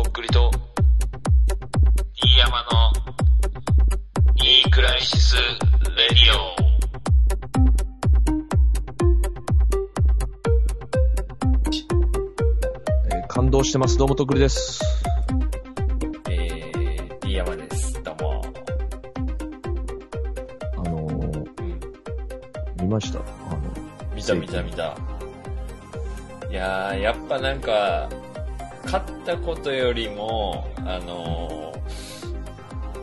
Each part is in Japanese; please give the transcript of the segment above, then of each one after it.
とっくりと、飯山の、いいクライシス・レディえー感動してます。どうもとっくりです。えー、D 山です。どうも。あのーうん。見ました？あの、見た見た見た。いやー、やっぱなんか、勝ったことよりも、あの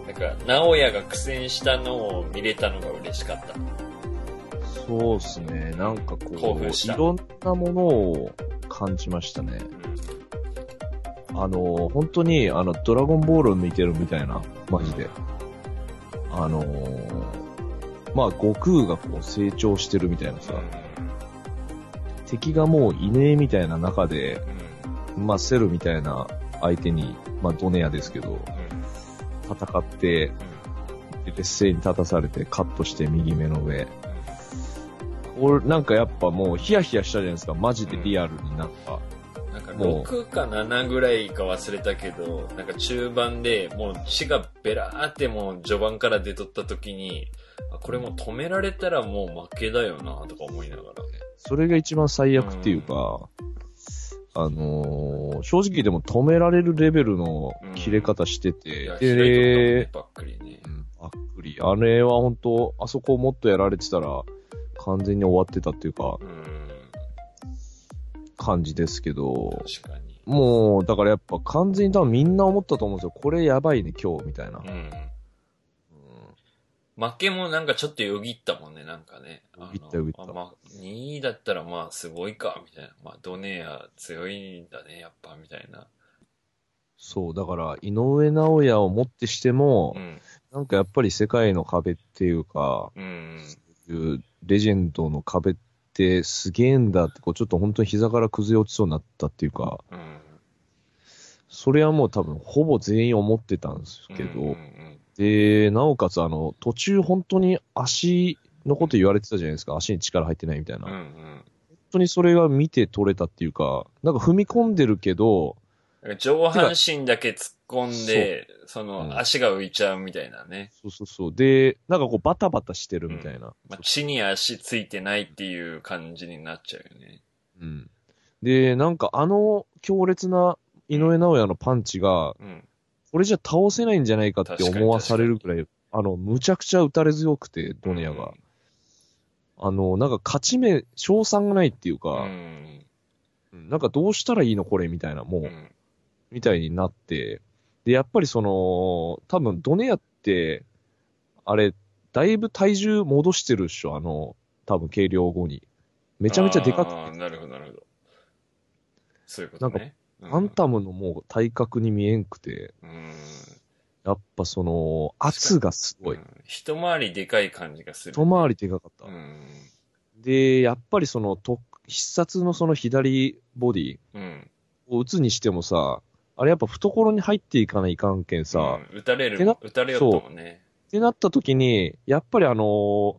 ー、なんか、直哉が苦戦したのを見れたのが嬉しかった。そうっすね。なんか興こう、いろんなものを感じましたね。あのー本当に、あの、ドラゴンボールを見てるみたいな、マジで。あのーまあ、悟空がこう成長してるみたいなさ、敵がもういねえみたいな中で。まあ、セルみたいな相手に、まあ、ドネアですけど、戦って、で劣勢に立たされてカットして右目の上。これなんかやっぱもうヒヤヒヤしたじゃないですか。マジでリアルになった。うん。なんか、もう6か7ぐらいか忘れたけど、なんか中盤でもう血がベラーってもう序盤から出とった時に、あこれもう止められたらもう負けだよなとか思いながら。それが一番最悪っていうか、あのー正直でも止められるレベルの切れ方していて、や、開いとったもんでね、、ばっくりね。うんばっくり。あれは本当あそこをもっとやられてたら、完全に終わってたっていうか、うん。感じですけど、確かに。もう、だからやっぱ完全に多分みんな思ったと思うんですよ。これやばいね、今日、みたいな。うん。うん負けもなんかちょっとよぎったもんね、なんかね。よぎったよぎったまあ、2位だったらまあすごいか、みたいな。まあ、ドネア強いんだね、やっぱ、みたいな。そう、だから、井上直弥をもってしても、うん。なんかやっぱり世界の壁っていうか、うん。いうレジェンドの壁ってすげえんだって、こうちょっと本当に膝から崩れ落ちそうになったっていうか、うん。それはもう多分ほぼ全員思ってたんですけど、うんうんで、なおかつあの、途中本当に足のこと言われてたじゃないですか、足に力入ってないみたいな。うん。うん本うん。当にそれが見て取れたっていうか、なんか踏み込んでるけど、上半身だけ突っ込んで、そうんの足が浮いちゃうみたいなね。そうそうそう。で、なんかこうバタバタしてるみたいな。まあ、地に足ついてないっていう感じになっちゃうよね。うん。で、なんかあの強烈な井上直弥のパンチが、うん。これじゃ倒せないんじゃないかって思わされるくらい、あの、むちゃくちゃ打たれ強くて、ドネアが。あの、なんか勝ち目、賞賛がないっていううか、ん。うんなんかどうしたらいいのこれみたいな、もう、うん。みたいになって。で、やっぱりその、多分ドネアって、あれ、だいぶ体重戻してるっしょ、あの、多分計量後に。めちゃめちゃでかくてなるほど、なるほど。そういうことね。バンタムのもう体格に見えんくて、うん。やっぱその、圧がすごい。うん一回りでかい感じがする。一回りでかかった。うん。で、やっぱりその、と必殺のその左ボディうん。を打つにしてもさ、あれやっぱ懐に入っていかないかんけんさ、うん、撃たれる、撃たれよったもんね。ってなった時に、やっぱりあのー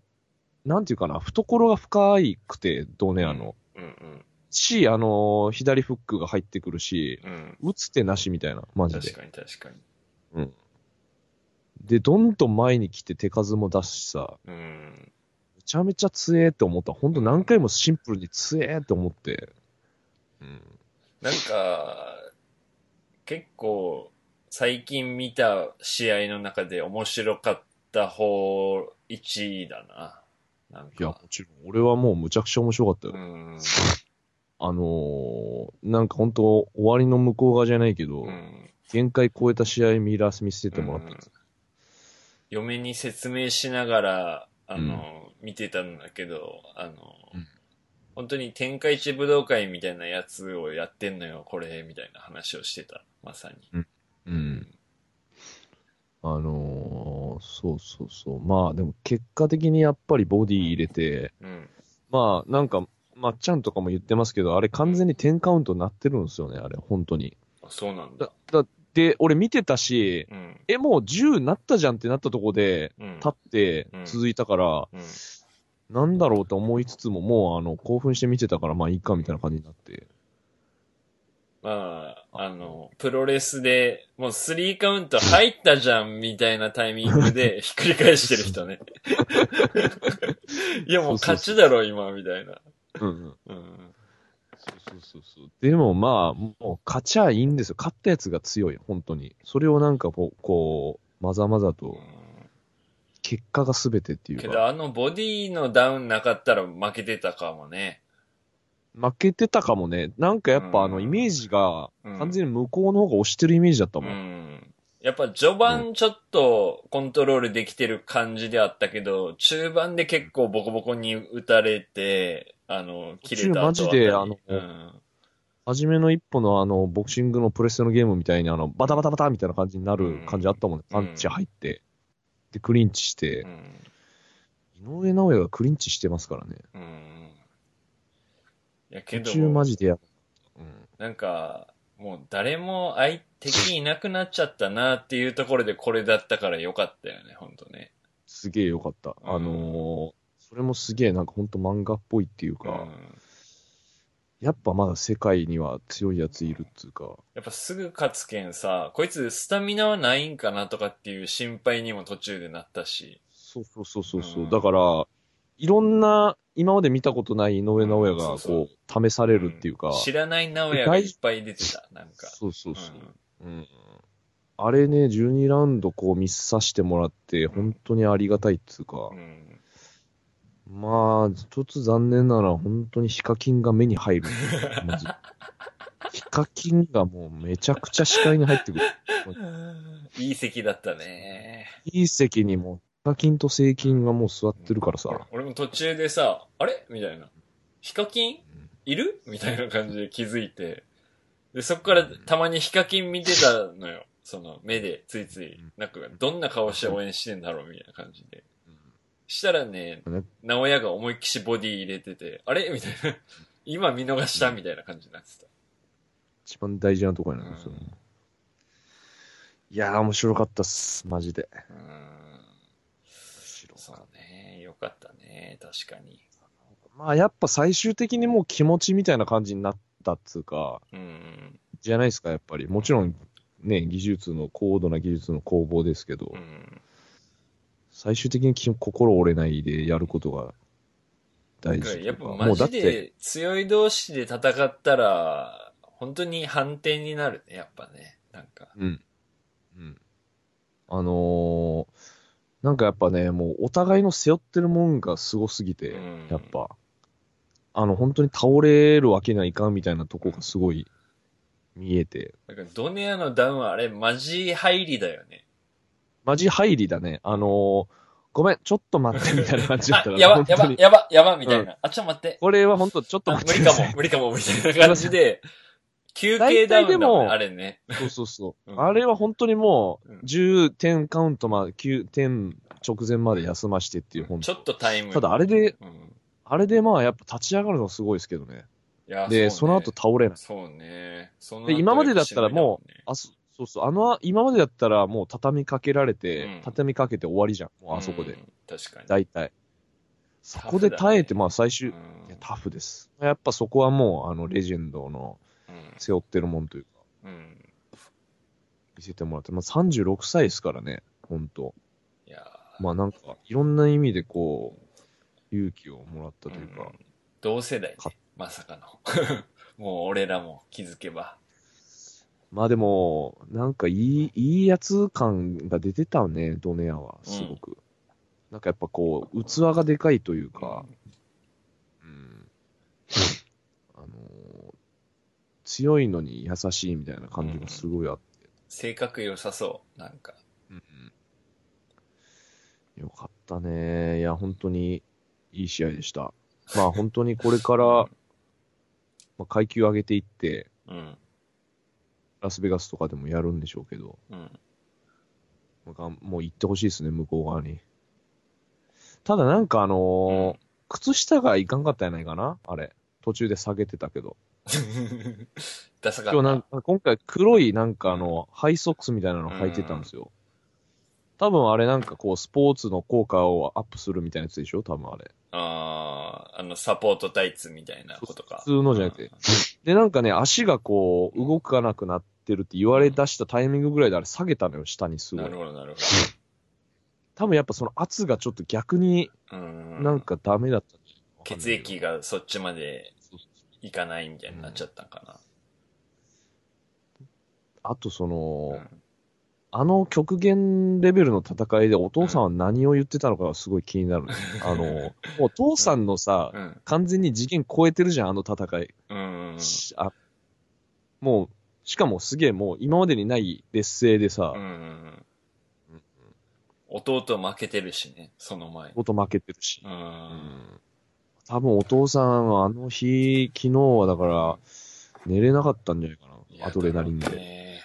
なんていうかな、懐が深いくて、ドネアの。うんうん。し、あのー左フックが入ってくるし、うん。打つ手なしみたいな、マジで。確かに確かに。で、どんどん前に来て手数も出すしさ、うん。めちゃめちゃ強えって思った。ほんと何回もシンプルに強えって思って。うん。なんか、結構、最近見た試合の中で面白かった方1位だな。なんいや、かも。ちろん、俺はもうむちゃくちゃ面白かったよ。うん。あのー、なんかほんと、終わりの向こう側じゃないけど、うん。限界超えた試合見ら見せてもらったんです。嫁に説明しながら、あの、見てたんだけど、あの、うん本当に天下一武道会みたいなやつをやってんのよ、これ、みたいな話をしてた、まさに。うん。あのー、そうそうそう。まあでも結果的にやっぱりボディ入れて、うん。まあなんか、まっちゃんとかも言ってますけど、あれ完全に10カウントになってるんですよね、あれ、本当に。あ、そうなんだだ。、だで、俺見てたし、うん。え、もう10なったじゃんってなったとこで、うん。立ってうん続いたから、うん。なんだろうと思いつつも、もうあの、興奮して見てたから、まあいいかみたいな感じになって。まあ、あの、プロレスで、もうスリーカウント入ったじゃん、みたいなタイミングで ひっくり返してる人ね。いや、もう勝ちだろ、今、みたいな。うんうん。うん。そうそうそうそう。でもまあ、もう勝ちゃいいんですよ。勝ったやつが強い、本当に。それをなんかこう、こう、まざまざと、結果が全てっていうか。けど、あのボディのダウンなかったら負けてたかもね。負けてたかもね。なんかやっぱあの、うんイメージが、うん完全に向こうの方が押してるイメージだったうもん。ん。やっぱ序盤ちょっとコントロールできてる感じであったけど、中盤で結構ボコボコに打たれて、あの、切れた後マジであのうん。初めの一歩のあの、ボクシングのプレステのゲームみたいにあの、バタバタバタみたいな感じになる感じあったもんね。うんパンチ入って。で、クリンチしてう。ん。井上直也がクリンチしてますからね。うん。いや、けど途中マジでや、うん。なんか、もう誰も相敵いなくなっちゃったなっていうところでこれだったからよかったよね、ほんとね。すげえよかった。あのー、それもすげえなんかほんと漫画っぽいっていううか、ん。やっぱまだ世界には強いやついるっつうか、やっぱすぐ勝つけんさ、こいつスタミナはないんかなとかっていう心配にも途中でなったし。そうそうそうそうそう、うんだから、いろんな、今まで見たことない井上直也がこう、試されるっていうか、知らない直哉がいっぱい出てた、なんか。そうそうそう。うん。あれね、12ラウンドこう見させてもらって、本当にありがたいっつうかう、ん。まあ、一つ残念なのは本当にヒカキンが目に入る。マジ。ヒカキンがもうめちゃくちゃ視界に入ってくる。いい席だったね。いい席にも、ヒカキンとセイキンがもう座ってるからさ。俺も途中でさ、あれ？みたいな。ヒカキン？いる？みたいな感じで気づいて。で、そっからたまにヒカキン見てたのよ。その目でついつい、なんかどんな顔して応援してんだろうみたいな感じで。したらねね、直哉が思いっきしボディ入れてて、あれ？みたいな。今見逃した？みたいな感じになってた。一番大事なところやな、うんそれいやー、面白かったっす。マジで。うーん。そうね。よかったね。確かに。た。まあ、やっぱ最終的にもう気持ちみたいな感じになったっつうか、うん。じゃないですか、やっぱり。もちろん、ね、技術の、高度な技術の攻防ですけど、うん。最終的にき心折れないでやることが大事やっ。ぱマジもうだって、で強い同士で戦ったら、本当に反転になるね、やっぱね。なんか。うん。うん。あのー、なんかやっぱね、もうお互いの背負ってるもんがすごすぎて、うんやっぱ、あの、本当に倒れるわけにはいかんみたいなとこがすごい見えて、ドネアのダウンはあれ、マジ入りだよね。マジ入りだね。あのー、ごめん、ちょっと待ってみたいな感じだったら、あやば、やばやば、やば、みたいな。あ、ちょっと待って。これは本当ちょっとあ待って。無理かも、無理かも、みたいな感じで、休憩ダウンだもあれね。そうそうそう。うんあれは本当にもううん、10点カウントまで、9点直前まで休ましてっていう、本当ちょっとタイム。ただあれで、うん。あれでまあやっぱ立ち上がるのすごいですけどね。いやで、その後倒れない。そうね。その後で、今までだったらもうし、あそそうそう、あの、今までだったらもう畳みかけられて、うん畳みかけて終わりじゃん。もうあそこで。うん確かに。大体。そこで耐えて、まあ最終、うんいやタフです。やっぱそこはもう、あの、レジェンドの背負ってるもんというか、うん。うん。見せてもらって、まあ36歳ですからね、本当いやまあなんか、いろんな意味でこう、勇気をもらったというか、うん同世代ねか。まさかの。もう俺らも気づけば。まあでも、なんかいい、いいやつ感が出てたね、ドネアは、すごく。なんかやっぱこう、器がでかいというか、うん。あのー強いのに優しいみたいな感じがすごいあって、性格良さそう。なんか。うんよかったね。いや、本当にいい試合でした。まあ本当にこれから、まあ、階級上げていって、うん。ラスベガスとかでもやるんでしょうけど、うん。もう行ってほしいですね、向こう側に。ただなんかあのーうん靴下がいかんかったやないかな？あれ。途中で下げてたけど。ダサか。今日なんか、今回黒いなんかあの、ハイソックスみたいなの履いてたんですよ。多分あれなんかこう、スポーツの効果をアップするみたいなやつでしょ？多分あれ。ああ、あの、サポートタイツみたいなことか。普通のじゃなくて。で、なんかね、足がこう、動かなくなってるって言われ出したタイミングぐらいであれ下げたのよ、下にすご。ないるほど、なるほ多分やっぱその圧がちょっと逆にど。うん。なんかダメだったんじゃない血液がそっちまでそうそういかないみたいになっちゃったんかあとそな。の、うんあの極限レベルの戦いでお父さんは何を言ってたのかがすごい気になるね。あの、もうお父さんのさ、うん。完全に次元超えてるじゃん、あの戦い。うん。しあもう、しかもすげえもう今までにない劣勢でさう、ん。弟負けてるしね、その前。音負けてるし。う。うんん多分お父さんはあの日、昨日はだから、寝れなかったんじゃないかな。アドレナリンで。ね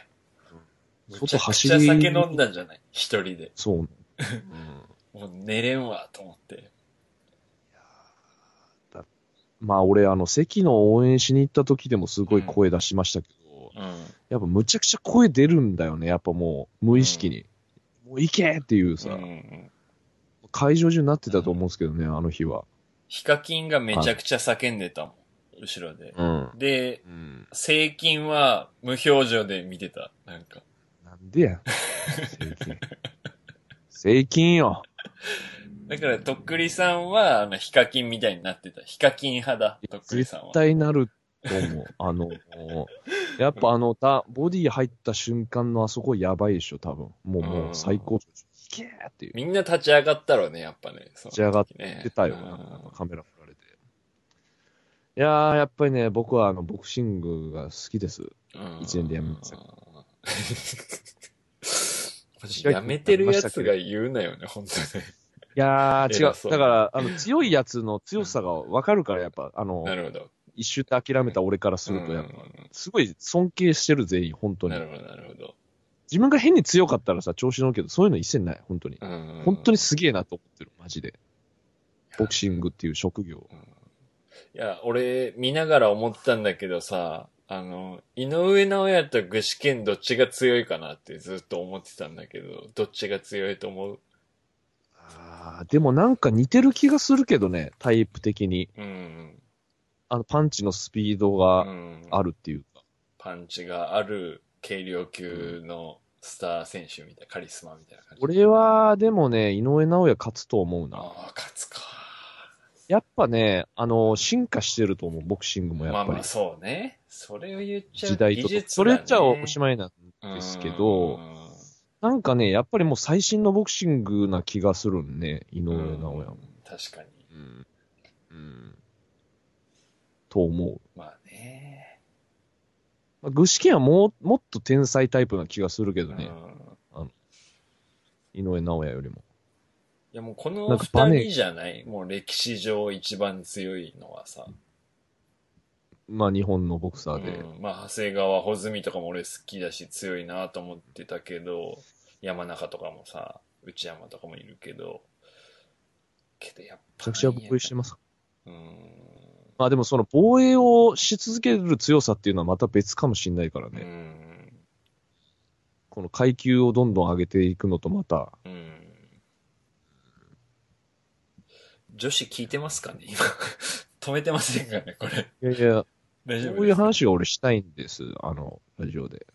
め外走りちゃ酒飲んだんじゃない？一人で。そう。うんもう寝れんわ、と思って。まあ俺、あの、関の応援しに行った時でもすごい声出しましたけど、うん。やっぱむちゃくちゃ声出るんだよね。やっぱもう、無意識に。もう行けっていうさ、うん。会場中になってたと思うんですけどね、あの日は。ヒカキンがめちゃくちゃ叫んでたもん。後ろで。うん。で、うん。セイキンは無表情で見てた。なんか。なんでや。税金。税金よ。だから、とっくりさんは、あの、ヒカキンみたいになってた。ヒカキン派だ、とっくりさんは絶。対なると思う。あの、やっぱあの、た、ボディ入った瞬間のあそこやばいでしょ、多分。もう、もう最高。いけーっていう。みんな立ち上がったろうね、やっぱね。立立ち上がっね出たよ、カメラ振られて。いやー、やっぱりね、僕はあの、ボクシングが好きです。うん一年でやめますよマジやめてるやつが言うなよね、本当ね。いやー、違う。だから、あの、強いやつの強さがわかるから、やっぱ、あの、なるほど。一周で諦めた俺からすると、やっぱ、うすごい尊敬してる全員、本当にんな。るほど、なるほど。自分が変に強かったらさ、調子乗るけど、そういうの一切ない、本当に。うん本当にすげえなと思ってる、マジで。ボクシングっていう職業。いや、俺、見ながら思ったんだけどさ、あの、井上直也と具志堅どっちが強いかなってずっと思ってたんだけど、どっちが強いと思う？あーでもなんか似てる気がするけどね、タイプ的に。うん。あの、パンチのスピードうがん。あるっていうか。パンチがある軽量級のスター選手みたいな、カリスマみたいな感じ。俺は、でもね、井上直也勝つと思うな。ああ、勝つか。やっぱね、あの、進化してると思う、ボクシングもやっぱり。まあまあ、そうね。それを言っちゃう時代と技。術それ言っちゃおいしまいなんですけど、なんかね、やっぱりもう最新のボクシングな気がするんね、井上直也も。確かに。うん。うん。と思う。まあね。まあ、具志堅はもう、もっと天才タイプな気がするけどね、うん井上直也よりも。いやもうこの二人じゃない？もう歴史上一番強いのはさ。まあ日本のボクサうーで。ん、まあ長谷川穂積とかも俺好きだし強いなと思ってたけど、山中とかもさ、内山とかもいるけど、けどやっぱ。めちゃくちゃ僕してます。うん。まあでもその防衛をし続ける強さっていうのはまた別かもしんないからうね。ん。この階級をどんどん上げていくのとまた。うん。女子聞いてますかね？今。止めてませんかね？これ。いやいや、こういう話が俺したいんです。あの、ラジオで。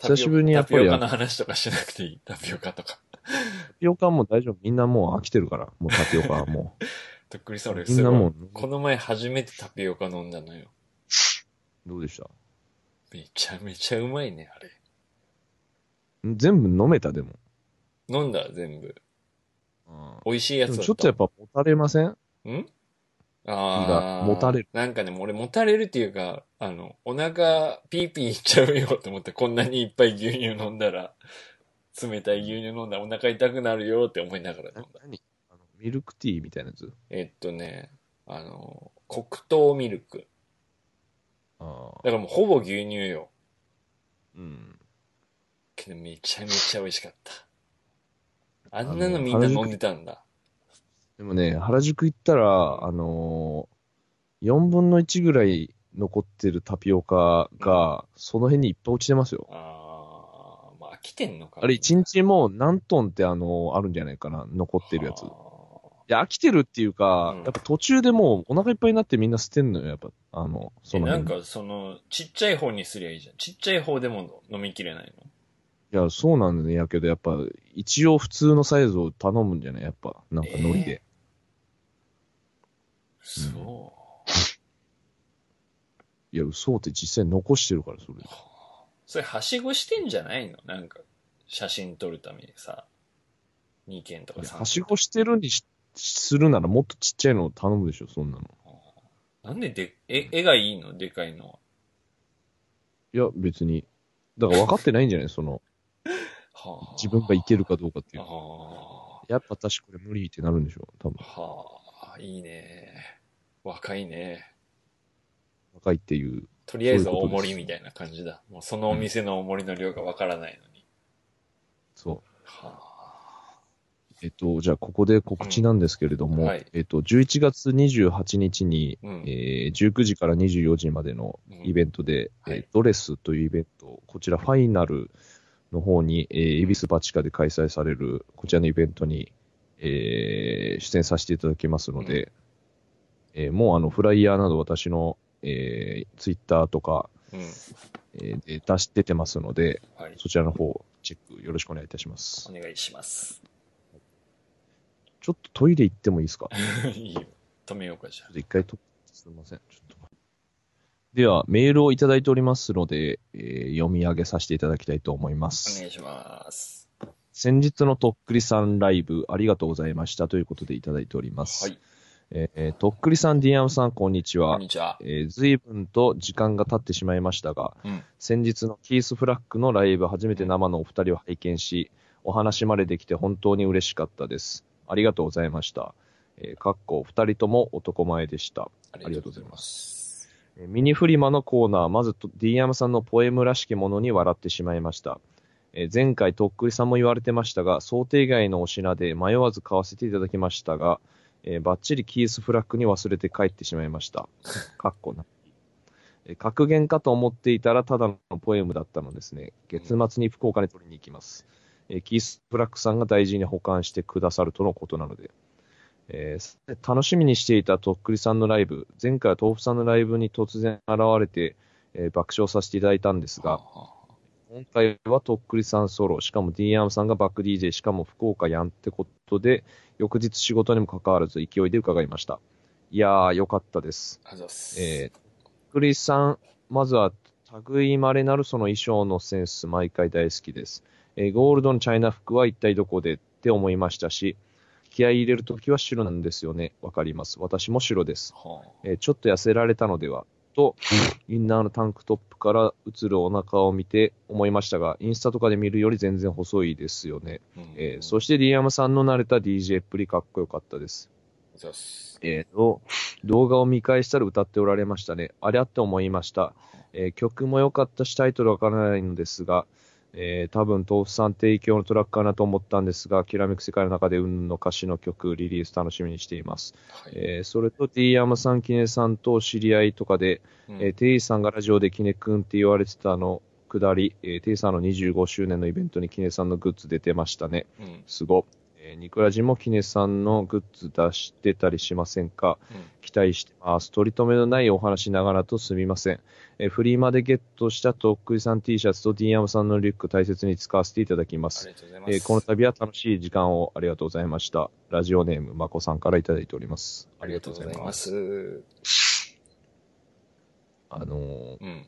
久しぶりにやっぱりタピオカの話とかしなくていい？タピオカとか。タピオカはもう大丈夫。みんなもう飽きてるから。もうタピオカはも とっくりさん俺う。みんなもう、この前初めてタピオカ飲んだのよ。どうでした？めちゃめちゃうまいね、あれ。全部飲めたでも。飲んだ、全部。うん美味しいやつだった。ちょっとやっぱ持たれません？ん？ああ。が持たれる。なんかね、俺持たれるっていうか、あの、お腹ピーピーいっちゃうよと思って、こんなにいっぱい牛乳飲んだら、冷たい牛乳飲んだらお腹痛くなるよって思いながら飲んだ。何？ミルクティーみたいなやつ？えっとね、あの、黒糖ミルク。ああ。だからもうほぼ牛乳よ。うん。けどめちゃめちゃ美味しかった。あんなのみんな飲んでたんだ。でもね、原宿行ったら、あのー、4分の1ぐらい残ってるタピオカが、その辺にいっぱい落ちてますよ。ああ、まあきてんのかあれ一日もう何トンってあの、あるんじゃないかな、残ってるやつ。いや、飽きてるっていうか、うんやっぱ途中でもうお腹いっぱいになってみんな捨てんのよ、やっぱ。あの、そのなんか、その、ちっちゃい方にすりゃいいじゃん。ちっちゃい方でも飲みきれないの？いや、そうなんだやけど、やっぱ、一応普通のサイズを頼むんじゃない？やっぱ、なんかノリで。そいや、嘘って実際残してるから、それ。う。それ、はしごしてんじゃないの？なんか、写真撮るためにさ、2件とか3件。はしごしてるにしするならもっとちっちゃいのを頼むでしょ、そんなの。なんでで、え、絵がいいの？でかいのは。いや、別に。だから分かってないんじゃない？その、はあ、自分がいけるかどうかっていう。あやっぱ私これ無理ってなるんでしょ、多分あ。。はあ、いいね。若いね。若いっていう。とりあえず大盛りみたいな感じだ。もうそのお店の大盛りの量がわからないのに。そう。はえっと、じゃあここで告知なんですけれども、うんはいえっと、11月28日に、うんえー19時から24時までのイベントで、うんはいえードレスというイベント、こちらファイナルの方に、えー、恵比寿バチカで開催される、こちらのイベントに、えー出演させていただきますので、えーもうあの、フライヤーなど私の、えー、ツイッターとか、あ。うん。えーで出し、出てますので、はい。そちらの方、チェックよろしくお願いいたしますお。願いします。ちょっとトイレ行ってもいいですか？いいよ。止めようか、じゃ一回と、すみません。ちょっとでは、メールをいただいておりますので、えー読み上げさせていただきたいと思いまあ。おす。願いします。先日のとっくりさんライブ、ありがとうございましたということでいただいております。はい。えーとっくりさん、ディアムさん、こんにちこはん。にちは。えー随分と時間が経ってしまいましたが、うん。先日のキース・フラッグのライブ、初めて生のお二人を拝見し、お話までできて本当に嬉しかったです。ありがとうございました。えーかっこ、二人とも男前でした。ありがとうございます。えーミニフリマのコーナー、まずと D アムさんのポエムらしきものに笑ってしまいました。えー前回、とっくりさんも言われてましたが、想定外のお品で迷わず買わせていただきましたが、えーバッチリキースフラッグに忘れて帰ってしまいました。かっこな。えー格言かと思っていたら、ただのポエムだったのですね。月末に福岡に取りに行きます。えーキースフラッグさんが大事に保管してくださるとのことなので、えー楽しみにしていたとっくりさんのライブ、前回は豆腐さんのライブに突然現れて、えー爆笑させていただいたんですが、今回はとっくりさんソロ、しかも D アームさんがバック DJ、しかも福岡やんってことで、翌日仕事にも関わらず勢いで伺いました。いやー、よかったです。あ。ありがとうございます。えー、とっくりさん、まずは、類まれなるその衣装のセンス、毎回大好きです。えーゴールドのチャイナ服は一体どこでって思いましたし、気合い入れるときは白なんですよね。わかります。私も白です。はあえーちょっと痩せられたのではと、インナーのタンクトップから映るお腹を見て思いましたが、インスタとかで見るより全然細いですよね。うんえーそしてディアムさんの慣れた DJ っぷりかっこよかったです。えーと、動画を見返したら歌っておられましたね。あれあって思いました。えー曲も良かったしタイトルわからないのですが、えー多分豆腐さん提供のトラックかなと思ったんですが、きらめく世界の中で運の歌詞の曲、リリース楽しみにしています。はい。えーそれと D 山さん、キネさんと知り合いとかで、うんえーテイさんがラジオでキネ君って言われてたの、くだり、えーテイさんの25周年のイベントにキネさんのグッズ出てましたね。うんすご。えーニクラジもキネさんのグッズ出してたりしませんか？うん期待してます。取り留めのないお話ながらとすみません。えーフリーマでゲットしたとっくりさん T シャツと D 山さんのリュック大切に使わせていただきます。えーこの度は楽しい時間をありがとうございました。ラジオネーム、まこさんからいただいております。ありがとうございま。す。あのー、うん。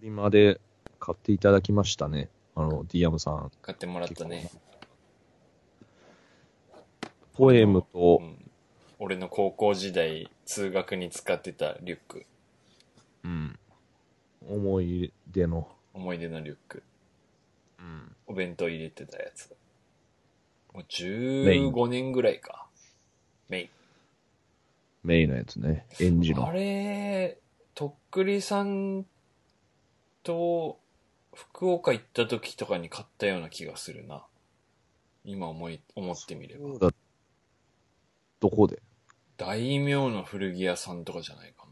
フリマで買っていただきましたね。あの、ディアムさん。買ってもらったね。ポエムうと、ん。俺の高校時代、通学に使ってたリュック。うん。思い出の、思い出のリュック。うん。お弁当入れてたやつ。もうメイン15年ぐらいか。メイン。メインのやつね。エンジあの。れ、とっくりさんと福岡行った時とかに買ったような気がするな。今思い、思ってみれば。そうだどこで？大名の古着屋さんとかじゃないか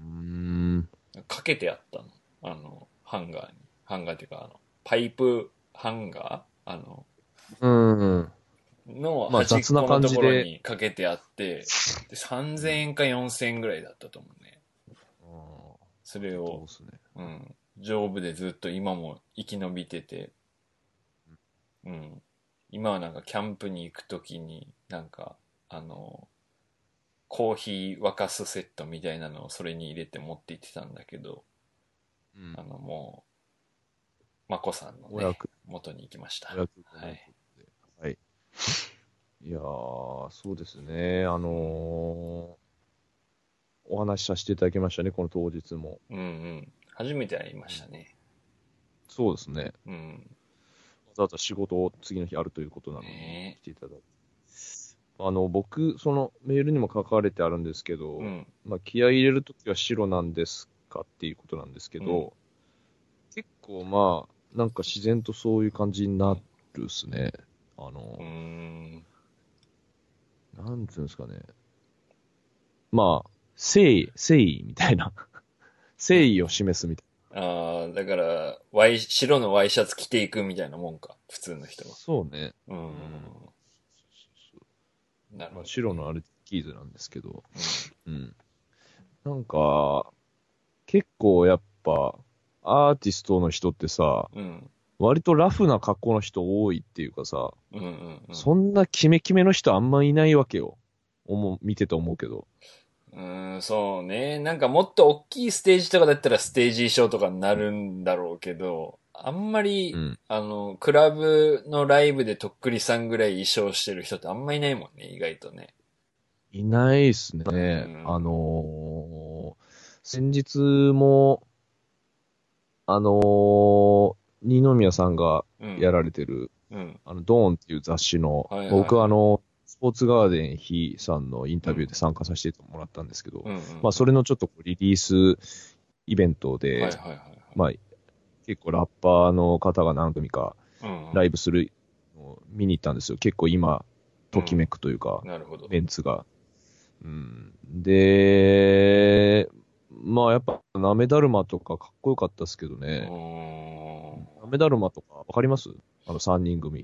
うーん。な。かけてあったの。あの、ハンガーに。ハンガーっていうか、あの、パイプハンガー？あの、うんうん。のまあ端っこの雑な感じでところにかけてあって、で3000円か4000円ぐらいだったと思うね。それそうをで、すね。うん、丈夫でずっと今も生き延びてて、うん。今はなんかキャンプに行くときに、なんか、あの、コーヒー沸かすセットみたいなのをそれに入れて持って行ってたんだけど、うんあの、もう、まこさんのねお役、元に行きました。お役御免ではい。いやー、そうですね。あのーお話しさせていただきましたね、この当日も。うんうん。初めて会いましたね。そうですね。うん。わざわざ仕事を次の日あるということなので、ね来ていただいて。あの、僕、そのメールにも書かれてあるんですけど、うん。まあ、気合い入れるときは白なんですかっていうことなんですけど、うん結構まあ、なんか自然とそういう感じになるっすね。あのうー、ん。なんつうんですかね。まあ、誠意、誠意みたいな。誠意を示すみたいああ、だから、ワイ、白のワイシャツ着ていくみたいなもんか。普通の人な。は。そうね。うん。なるほど。まあ、白のアルキーズなんですけど、うん。なんか、結構やっぱ、アーティストの人ってさ、うん。割とラフな格好の人多いっていうかさ、うんうんうん。そんなキメキメの人あんまいないわけよ。思う、見てて思うけど。うーん、そうね。なんかもっと大きいステージとかだったらステージ衣装とかになるんだろうけど、あんまり、うん。あの、クラブのライブでとっくりさんぐらい衣装してる人ってあんまいないもんね、意外とね。いないっすね。うんあのー先日も、あのー二宮さんがうん。やられてる、うん。あの、ドーンっていう雑誌の、はいはい僕はあの、スポーツガーデンひさんのインタビューで参加させてもらったんですけど、うん、うん。まあ、それのちょっとリリースイベントで、はいはいはいはい。まあ、結構ラッパーの方が何組かうんうんライブするのを見に行ったんですよ。結構今、ときめくというか、なるほど。メンツが。うん。で、まあやっぱ、なめだるまとかかっこよかったですけどうね。なめだるまとかわかります？あの3人組。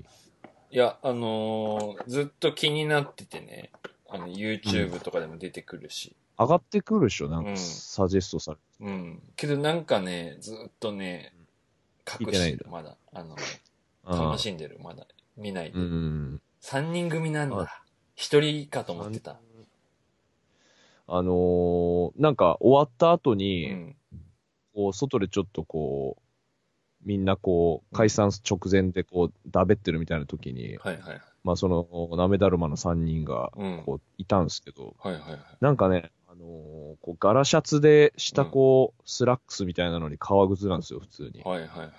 いや、あのーずっと気になっててね、あの、YouTube とかでも出てくるし。上がってくるでしょ？なんかうんサジェストされて。うん。けどなんかね、ずっとね、隠してる、まだ。あの、あ楽しんでる、まだ。見ないでう。ん。三人組なんあだ。一人かと思ってた。あのーなんか終わった後うに、ん。こう、外でちょっとこう、みんなこう、解散直前でこう、だべってるみたいな時に、はいはいはい。まあその、なめだるまの3人が、うん。こう、いたんですけど、はいはいはい。なんかね、あのーこう、柄シャツで、下こう、スラックスみたいなのに革靴なんですよ、普通に。はいはいはいはい。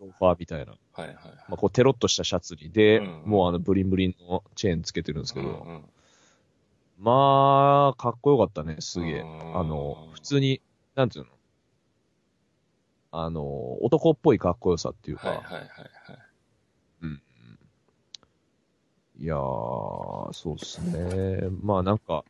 ローファーみたいな。はいはいはい。まあ、こう、テロッとしたシャツに、で、うんもうあの、ブリンブリンのチェーンつけてるんですけど、うんうんまあ、かっこよかったね、すげえ。うんあの、普通に、なんていうの？あの、男っぽいかっこよさっていうか、はいはいはいはい。うん。いやー、そうですね。まあなんか、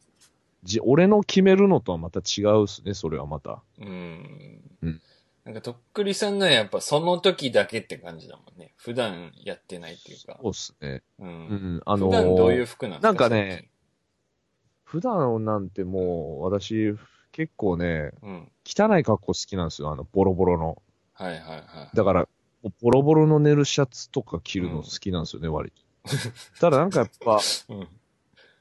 じ、俺の決めるのとはまた違うっすね、それはまた。うん。うんなんか、とっくりさんのはやっぱその時だけって感じだもんね。普段やってないっていうか。そうっすね。う。うんん、あのー普段どういう服なんですかなんかね、普段なんてもう、私、結構ね、うん。汚い格好好きなんですよ、あの、ボロボロの。はいはいはい。だから、ボロボロの寝るシャツとか着るの好きなんですよね、割と。ただなんかやっぱ、うん。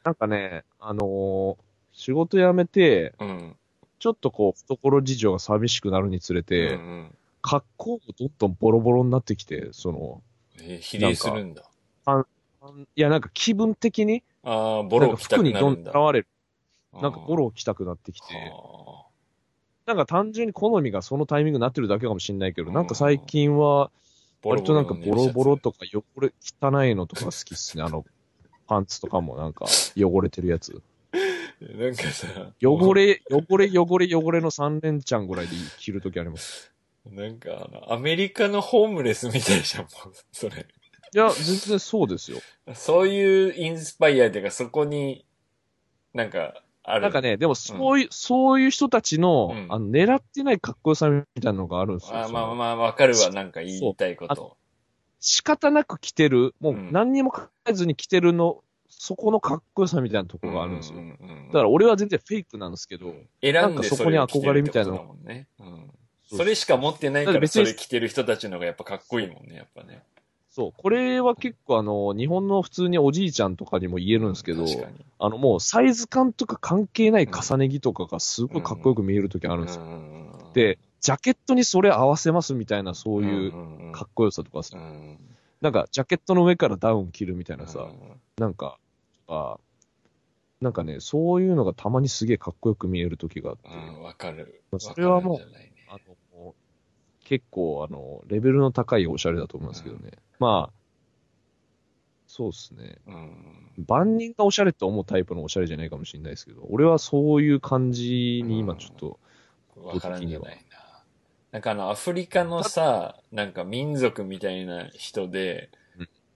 なんかね、あのー仕事辞めて、うん。ちょっとこう、懐事情が寂しくなるにつれて、うんうん格好もどんどんボロボロになってきて、その、えー、比例するんだ。いや、なんか気分的に、ああ、ボロ着た服にどんくなるんだ。どん現れる。なんかボロを着たくなってきて、はなんか単純に好みがそのタイミングになってるだけかもしれないけど、うんなんか最近は、あ割となんかボロボロと。とか汚れ、汚いのとか好きっすね。あの、パンツとかもなんか汚れてるやつ。なんかさ、汚れ、汚れ、汚れ、汚れの3連チャンぐらいで着るときあります。なんかあの、アメリカのホームレスみたいじゃん、もう、それ。いや、全然そうですよ。そういうインスパイアっていうか、そこに、なんか、ある。なんかね、でもそういう、そういう人たちの、うんあの、狙ってないかっこよさみたいなのがあるんですよ。あまあまあ、わかるわ、なんか言いたいこと。仕方なく着てる、もううん何にも考えずに着てるの、そこのかっこよさみたいなところがあるんですよ。ううんだから俺は全然フェイクなんですけど、選んでなんかそこに憧れみたいな。それしか持ってないから、それ着てる人たちの方がやっぱかっこいいもんね、やっぱね。そう、これは結構あの、日本の普通におじいちゃんとかにも言えるんですけど、確かに。あのもうサイズ感とか関係ない重ね着とかがすごいかっこよく見えるときあるんですよ。よで、ジャケットにそれ合わせますみたいなそういううんかっこよさとかさ、うん。なんかジャケットの上からダウン着るみたいなさ、うん。なんか、あなんかね、そういうのがたまにすげえかっこよく見える時があって、うん、わかる。それはもうねあの、結構、あの、レベルの高いおしゃれだと思うんですけどね。まあ、そうですね。うん。万人がおしゃれって思うタイプのおしゃれじゃないかもしれないですけど、俺はそういう感じに今ちょっと、わからんじゃないな。なんかあの、アフリカのさ、なんか民族みたいな人でうん、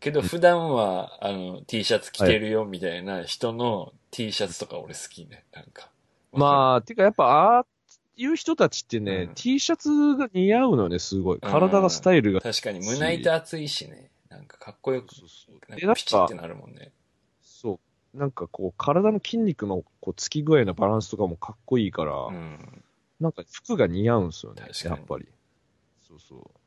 けど普段は、あの、T シャツ着てるよみたいな人の T シャツとか俺好きね、なんか。まあ、てかやっぱ、ああいう人たちってね、うん T シャツが似合うのよね、すごい。体がスタイルが。確かに胸板厚いしね、なんかかっこよく、そうそうなんで、なんかかピチって、なるもんね。そう、なんかこう、体の筋肉のこう、つき具合のバランスとかもかっこいいから、うん。なんか服が似合うんですよねやっぱり。そうそう。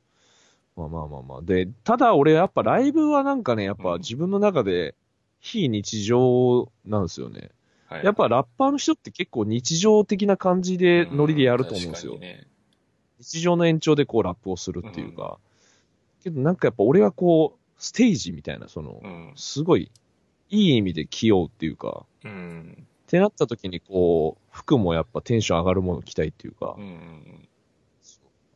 まあまあまあまあ。で、ただ俺やっぱライブはなんかね、やっうんぱ自分の中で非日常なんですよね。はいやっぱラッパーの人って結構日常的な感じでノリでやると思うんですよ。確かにね日常の延長でこうラップをするっていうか。けどなんかやっぱ俺はこう、ステージみたいな、そのう、ん。すごいいい意味で着ようっていうか、うん。ってなった時にこう、服もやっぱテンション上がるもの着たいっていうか、うん。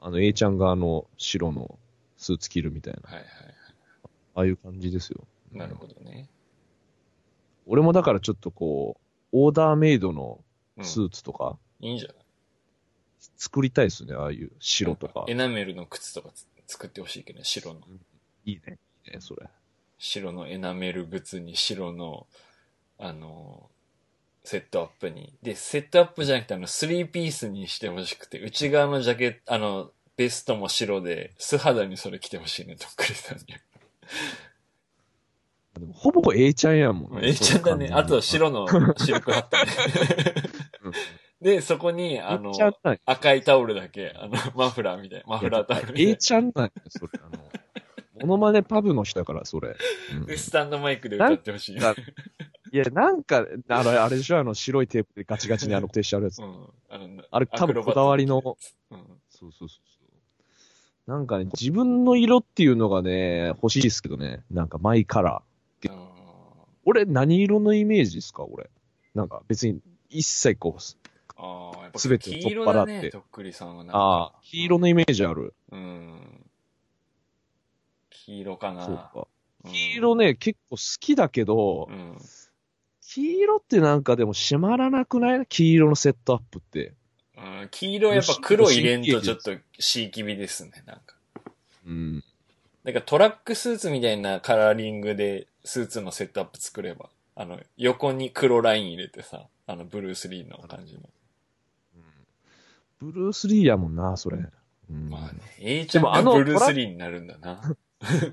あの A ちゃんがあの白のスーツ着るみたいな、はいはいああいう感じですよ。はい。なるほどね。俺もだからちょっとこう、オーダーメイドのうんスーツとかいいんじゃない？作りたいですね、ああいう白とか。エナメルの靴とかつ作ってほしいけどね、白の。いいね。いいね、それ。白のエナメル靴に白の、あの、セットアップに。で、セットアップじゃなくて、あの、スリーピースにしてほしくて、内側のジャケット、あの、ベストも白で、素肌にそれ着てほしいね、とっくりさんに。でもほぼ A ちゃんやもんね。ええちゃんだね。あと白のシルクハットね。うんで、そこに、あの A 赤いタオルだけ、あの、マフラーみたいな、マフラータオルみたい A な。ちゃんなんや、それ。あの、モノマネパブの人だから、それ。うんで、スタンドマイクで歌ってほしい。いや、なんか、あの、あれでしょ？あの、白いテープでガチガチにあの固定してあるやつ。うん。あの、あれ多分こだわりの。うん。そうそうそう。なんかね、自分の色っていうのがね、欲しいですけどね。なんかマイカラー。あ俺、何色のイメージですか？俺。なんか別に、一切こう、あー、やっぱ全て取っ色だね、払ってとっくりさんはなんか。ああ、黄色のイメージある。うん。黄色かな。そうか。うん黄色ね、結構好きだけど、うん。黄色ってなんかでも締まらなくない？黄色のセットアップって。うん黄色はやっぱ黒入れんとちょっとシーキビですね、なんか。うん。なんかトラックスーツみたいなカラーリングでスーツのセットアップ作れば、あの、横に黒ライン入れてさ、あの、ブルース・リーの感じの。ブルース・リーやもんな、それ。うん、まあね、A ちゃんがでもあのブルース・リーになるんだな。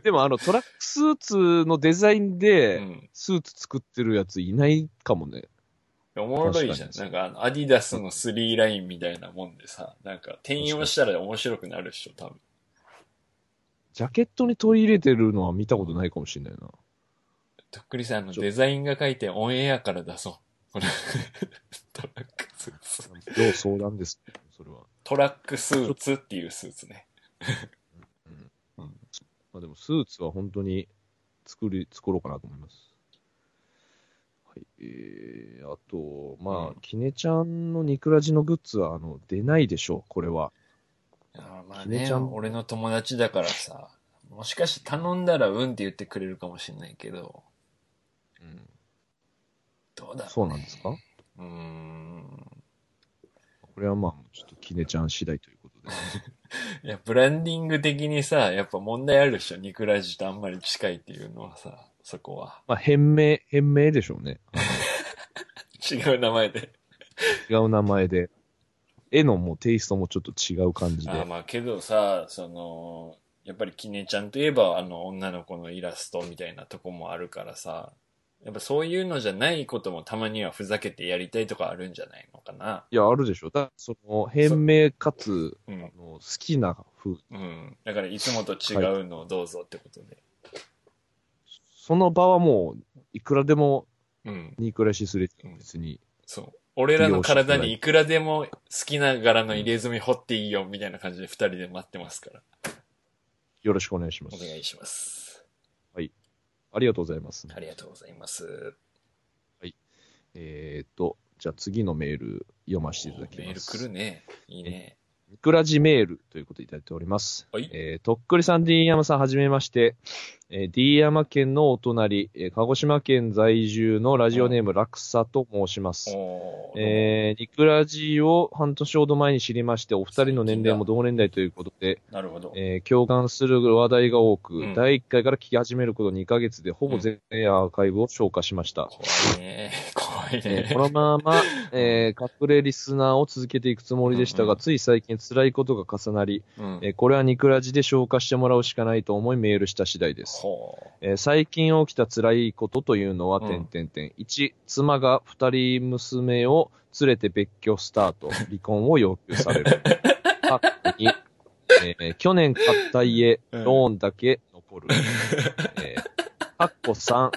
でもあのトラックスーツのデザインうで、ん。スーツ作ってるやついないかもね。おもろいじゃん。なんかあの、アディダスの3ラインみたいなもんでさ、なんか転用したら面白くなるっしょ、多分。ジャケットに取り入れてるのは見たことないかもしれないな。とっくりさんのデザインが書いてオンエアから出そう。これ トラックスーツ。要相談です、それは。トラックスーツっていうスーツね。まあ、でもスーツは本当に作り、作ろうかなと思います。はい。えー、あと、まあ、うんキネちゃんのニクラジのグッズは、あの、出ないでしょう、これは。あーまあねきねちゃん俺の友達だからさ、もしかして頼んだらうんって言ってくれるかもしれないけど、うん。どうだろう、ね。そうなんですか？うーん。これはまあ、ちょっとキネちゃん次第ということで。いや、ブランディング的にさ、やっぱ問題あるでしょ。ニクラジとあんまり近いっていうのはさ、そこは。まあ、変名、変名でしょうね。違う名前で。違う名前で。絵のもうテイストもちょっと違う感じで。あーまあけどさ、その、やっぱりキネちゃんといえばあの女の子のイラストみたいなとこもあるからさ、やっぱそういうのじゃないこともたまにはふざけてやりたいとかあるんじゃないのかな？いや、あるでしょ。だその、変名かつ、うん。あの好きな風。うん。だからいつもと違うのをどうぞってことで。その場はもう、いくらでも、うん。ニークラシスレディオ別に。そう。俺らの体にいくらでも好きな柄の入れ墨掘っていいよみたいな感じで二人で待ってますから。よろしくお願いします。お願いします。ありがとうございます。ありがとうございます。えーっと、じゃあ次のメール読ませていただきます。メール来るね。いいね。ミクラジメールということでいただいております。はいえーとっくりさん、D 山さん、はじめまして。えー、D 山県のお隣、えー鹿児島県在住のラジオネーム、ラクサと申します。えー、ニクラジを半年ほど前に知りまして、お二人の年齢も同年代ということで、なるほど。えー共感する話題が多く、うん第1回から聞き始めること2ヶ月で、ほぼ全アーカイブを消化しました。えーね。このまま、えー隠れリスナーを続けていくつもりでしたが、うんうんつい最近辛いことが重なり、うんえーこれはニクラジで消化してもらうしかないと思いメールした次第です。ほえー最近起きた辛いことというのは、うん点々点。1、妻が二人娘を連れて別居スタート、離婚を要求される。かっこ2、えー去年買った家、うんローンだけ残る。えーかっこ3、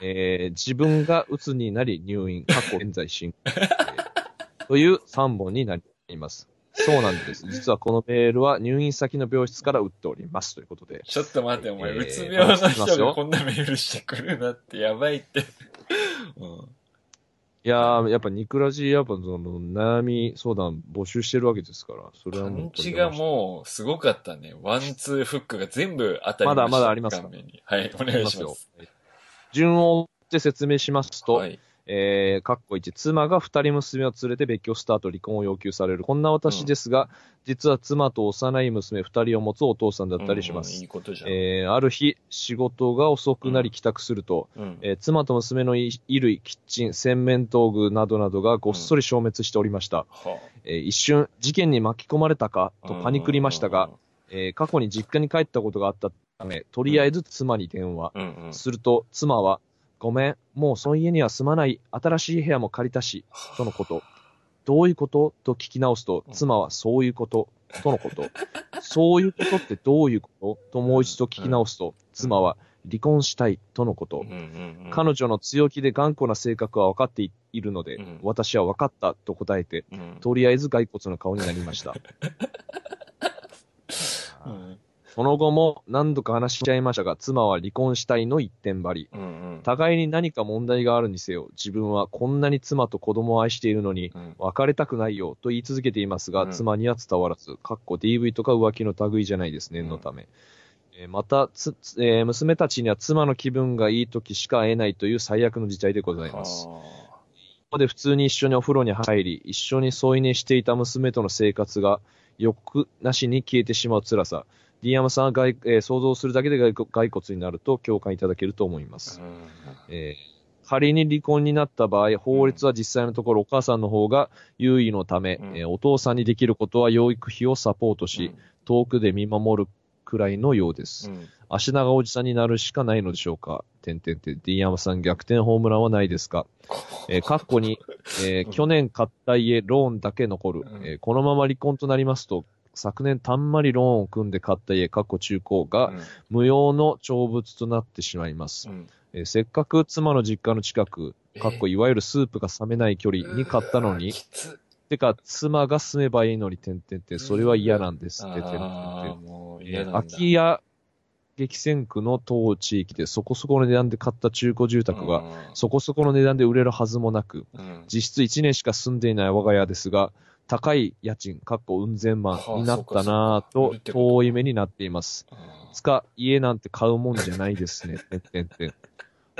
えー自分が鬱になり入院、過去現在進行、えーという3本になります。そうなんです。実はこのメールは入院先の病室から打っております。ということで。ちょっと待って、お前、えーうつ病の人がこんなメールしてくるなってやばいって。うん。いやー、やっぱニクラジ、やっぱその悩み相談募集してるわけですから、それはパもうンチがもうすごかったね。ワン、ツーフックが全部当たりまだまだありますはい、お願いしよます。。順を追って説明しますと、はい。えー、かっこ1、妻が二人娘を連れて別居スタート離婚を要求される。こんな私ですが、実は妻と幼い娘二人を持つお父さんだったりします。うんうんいいことじゃん。えー、ある日、仕事が遅くなり帰宅すると、うんえー妻と娘の衣類、キッチン、洗面道具などなどがごっそり消滅しておりました。はえー一瞬、事件に巻き込まれたかあとパニクりましたが、、えー過去に実家に帰ったことがあったため、とりあえず妻に電話。うん。すると、妻は、ごめん、もうその家には住まない、新しい部屋も借りたし、とのこと。どういうこと？と聞き直すと、妻はそういうこと、とのこと。そういうことってどういうこと？ともう一度聞き直すと、妻は離婚したい、とのこと。彼女の強気で頑固な性格は分かっていいるので、うん私は分かったと答えて、うん。とりあえず骸骨の顔になりました。うんその後も何度か話し合いましたが、妻は離婚したいの一点張り。うんうん互いに何か問題があるにせよ、自分はこんなに妻と子供を愛しているのに、うん別れたくないよと言い続けていますが、うん妻には伝わらず、かっこ DV とか浮気の類じゃないです、念のため。えーまたつ、つえー娘たちには妻の気分がいい時しか会えないという最悪の事態でございます。ここで普通に一緒にお風呂に入り、一緒に添い寝していた娘との生活が、欲なしに消えてしまう辛さ。ディアマさんは外、えー想像するだけで骸骸骨になると共感いただけると思います。うんえー仮に離婚になった場合、法律は実際のところお母さんの方が優位のため、うんえーお父さんにできることは養育費をサポートし、遠くで見守るくらいのようです。うん足長おじさんになるしかないのでしょうか？てんてんてん。ディアマさん逆転ホームランはないですか？えー、かっこに、えーうん去年買った家、ローンだけ残る。うんえーこのまま離婚となりますと、昨年たんまりローンを組んで買った家、かっこ中古が、無用の長物となってしまいます。うん。えーせっかく妻の実家の近く、かっこいわゆるスープが冷めない距離に買ったのにてか、妻が住めばいいのに、てんてんてん、それは嫌なんですって、てんてんてんえんだ。空き家激戦区の当地域でそこそこの値段で買った中古住宅が、そこそこの値段で売れるはずもなく、うん、実質1年しか住んでいない我が家ですが、高い家賃、かっこ運千万になったなぁと遠い目になっています。うんつか、家なんて買うもんじゃないですね。てんてんてん。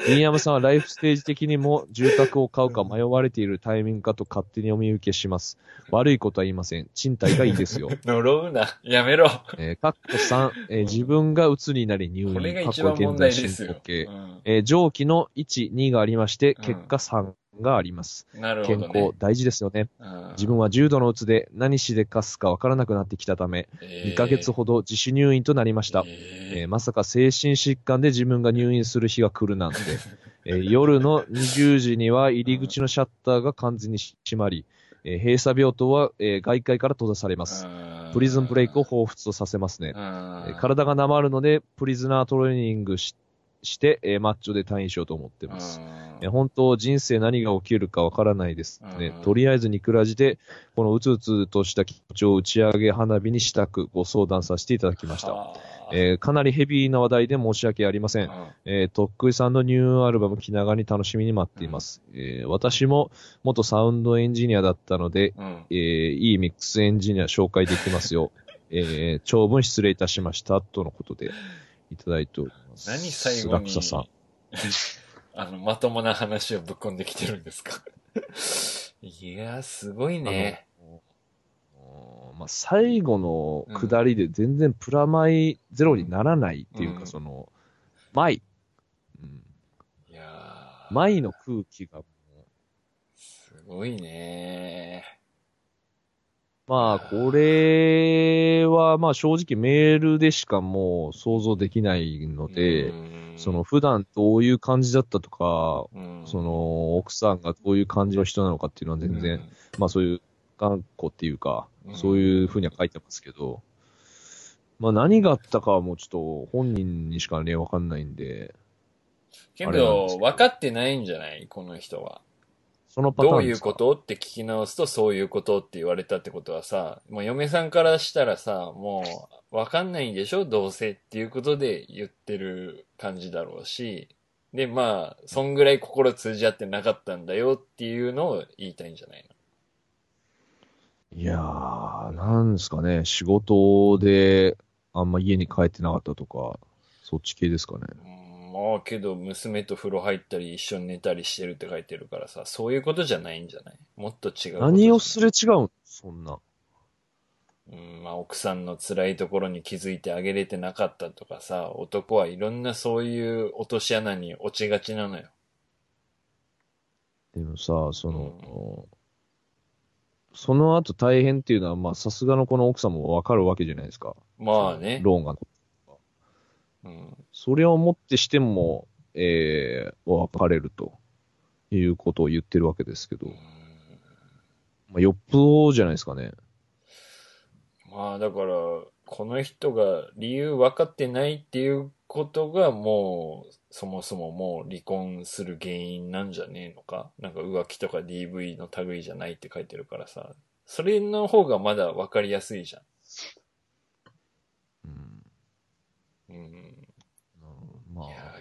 新山さんはライフステージ的にも住宅を買うか迷われているタイミングかと勝手にお見受けします。悪いことは言いません。賃貸がいいですよ。呪うな。やめろ。えー、かっこ3、えー自分が鬱になり入院。これが一番問こ現在題ですよ進行。形。うんえー上記の1、2がありまして、うん結果3があります。なるほ健どね康。大事ですよね。うん自分は重度のうつで何しでかすかわからなくなってきたため、2ヶ月ほど自主入院となりました。えーえーまさか精神疾患で自分が入院する日が来るなんて、えー夜の20時には入り口のシャッターが完全に閉まり、えー閉鎖病棟は、えー外界から閉ざされます。プリズンブレイクを彷彿とさせますね。えー体がなまるので、プリズナートレーニングしして、えーマッチョで退院しようと思ってます。えー本当、人生何が起きるかわからないですねうん。とりあえずにくらじで、このうつうつとした気持ちを打ち上げ花火にしたくご相談させていただきました。はあえーかなりヘビーな話題で申し訳ありません。とっくりさんのニューアルバム気長に楽しみに待っています。えー私も元サウンドエンジニアだったので、うんえーいいミックスエンジニア紹介できますよ。えー長文失礼いたしました。とのことで、いただいております。何最後にラクサさん。あの、まともな話をぶっ込んできてるんですか？いや、すごいね。まあ、最後の下りで全然プラマイゼロにならないっていうか、うんその、マイ。うん、いやーマイの空気がもう、すごいね。まあ、これは、まあ正直メールでしかもう想像できないので、うん。その、普段どういう感じだったとか、うん。その奥さんがどういう感じの人なのかっていうのは全然、まあそういう頑固っていうか、うん。そういうふうには書いてますけど、まあ何があったかはもうちょっと本人にしかね、わかんないんで、けど分かってないんじゃない？この人は。そのパターどういうこと？って聞き直すと、そういうことって言われたってことはさ、もう嫁さんからしたらさ、もう、わかんないんでしょ？どうせっていうことで言ってる感じだろうし、で、まあ、そんぐらい心通じ合ってなかったんだよっていうのを言いたいんじゃないの？いやー、なんですかね、仕事であんま家に帰ってなかったとか、そっち系ですかね。まあ、けど、娘と風呂入ったり一緒に寝たりしてるって書いてるからさ、そういうことじゃないんじゃない？もっと違う何をすれ違うん？そんな。うん、まあ奥さんの辛いところに気づいてあげれてなかったとかさ、男はいろんなそういう落とし穴に落ちがちなのよ。でもさ、その、その後大変っていうのは、まあさすがのこの奥さんもわかるわけじゃないですか。まあね。ローンが。うん、それをもってしても、えー、別れるということを言ってるわけですけど、うんまあ、よっぽどじゃないですかね。まあだから、この人が理由分かってないっていうことがもう、そもそももう離婚する原因なんじゃねえのか？なんか浮気とか DV の類じゃないって書いてるからさ、それの方がまだ分かりやすいじゃうん。ん。うん。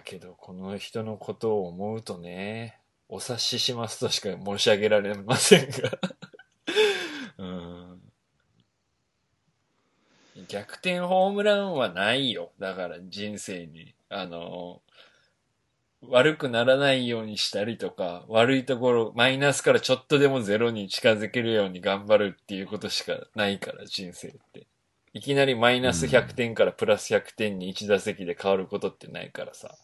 まいやあ、ーけど、この人のことを思うとね、お察ししますとしか申し上げられませんが。うん。逆転ホームランはないよ。だから人生に。あの、悪くならないようにしたりとか、悪いところ、マイナスからちょっとでもゼロに近づけるように頑張るっていうことしかないから、人生って。いきなりマイナス100点からプラス100点に1打席で変わることってないからさ。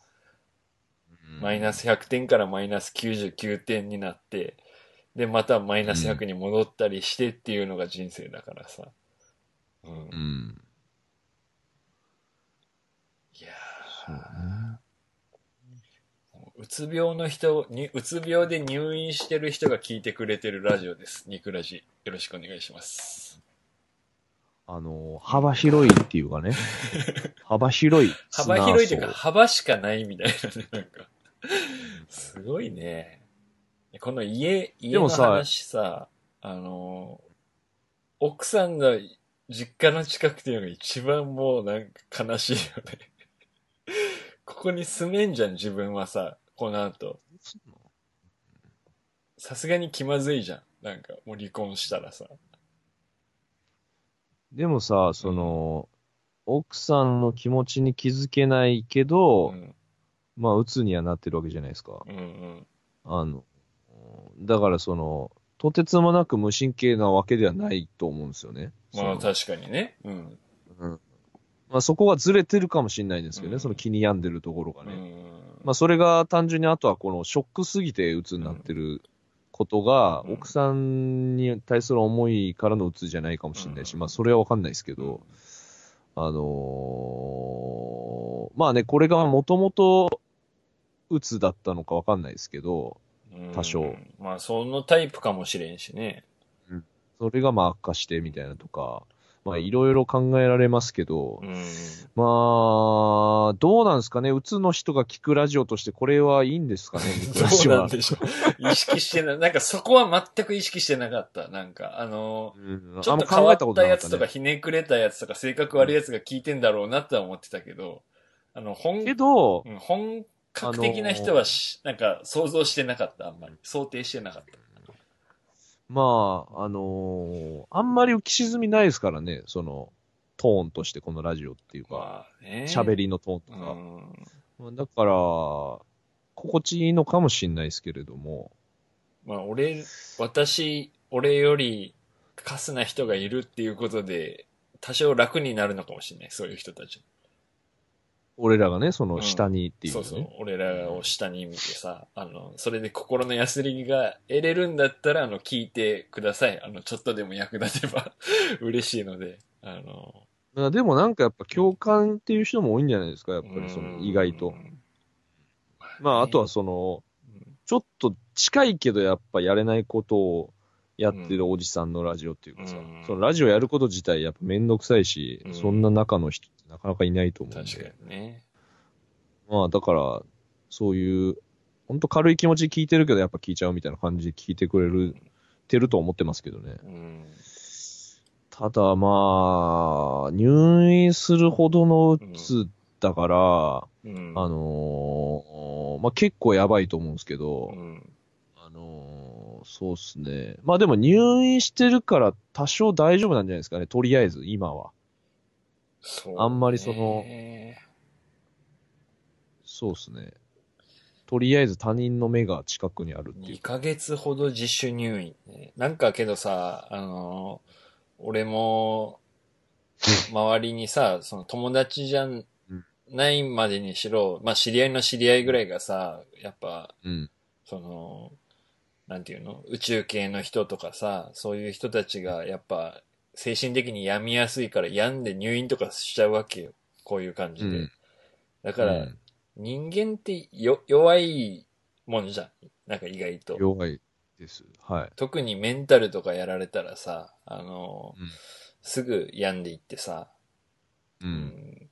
マイナス100点からマイナス99点になって、で、またマイナス100に戻ったりしてっていうのが人生だからさ。うん。うん。いやそうね。ーうつ病の人に、うつ病で入院してる人が聞いてくれてるラジオです。ニクラジ。よろしくお願いします。あの、幅広いっていうかね。幅広い。幅広いというか、砂幅しかないみたいなね、なんか。すごいね。この家、家の話さ、あの、奥さんが実家の近くっていうのが一番もうなんか悲しいよね。ここに住めんじゃん、自分はさ、この後。層さすがに気まずいじゃん。なんか、もう離婚したらさ。でもさ、その、奥さんの気持ちに気づけないけど、うん、まあ、鬱にはなってるわけじゃないですか。うん、うん。あの、だからその、とてつもなく無神経なわけではないと思うんですよね。まあ確かにね。うん。うんまあそこがずれてるかもしれないんですけどね、うんその気に病んでるところがね。うん。まあそれが単純にあとはこのショックすぎて鬱になってることが、うん奥さんに対する思いからの鬱じゃないかもしれないし、うんまあ、それはわかんないですけど、あのーまあね、これがもともと鬱だったのかわかんないですけど、うん多少。まあ、そのタイプかもしれんしね。それがまあ悪化してみたいなとか、まあいろいろ考えられますけど、うん。まあ、どうなんですかね、鬱の人が聞くラジオとしてこれはいいんですかね、そうなん。でしょ。意識してない。なんかそこは全く意識してなかった。なんか、あの、うんちょっと変わったやつとか、ひねくれたやつとか、性格悪いやつが聞いてんだろうなって思ってたけど、あの、本、けど、うん本格的な人はし、なんか想像してなかった、あんまり。想定してなかった。まあ、あのーあんまり浮き沈みないですからね、その、トーンとしてこのラジオっていうか、まあね。喋、りのトーンとうか。ん。まあだから、心地いいのかもしれないですけれども、まあ、俺、私、俺よりカスな人がいるっていうことで、多少楽になるのかもしれない、そういう人たち。俺らがね、その下にっていう、ねそうそう。俺らを下に見てさ、あの、それで心の安らぎが得れるんだったら、あの、聞いてください。あの、ちょっとでも役立てば 嬉しいので、あの、まあでもなんかやっぱ共感っていう人も多いんじゃないですか、やっぱりその意外とう。ん。まああとはその、うんちょっと近いけどやっぱやれないことをやってるおじさんのラジオっていうかさ、うんそのラジオやること自体やっぱめんどくさいし、うんそんな中の人なかなかいないと思うんで。確かにね。まあだから、そういう、ほんと軽い気持ちで聞いてるけどやっぱ聞いちゃうみたいな感じで聞いてくれる、てると思ってますけどね。うん。ただまあ、入院するほどのうつだから、うん。あのーまあ結構やばいと思うんですけど、うん。あのーそうっすね。まあでも入院してるから多少大丈夫なんじゃないですかね、とりあえず、今は。あんまりそのそうっすね。とりあえず他人の目が近くにあるっていう2。ヶ月ほど自主入院ね。なんかけどさ、あの、俺も、周りにさ、その友達じゃないまでにしろ、まあ知り合いの知り合いぐらいがさ、やっぱ、うん。その、なんていうの？宇宙系の人とかさ、そういう人たちがやっぱ精神的に病みやすいから病んで入院とかしちゃうわけよ。こういう感じで。うん。だから、うん人間ってよ弱いもんじゃん。なんか意外と。弱いです。はい。特にメンタルとかやられたらさ、あの、うんすぐ病んでいってさ、う。うん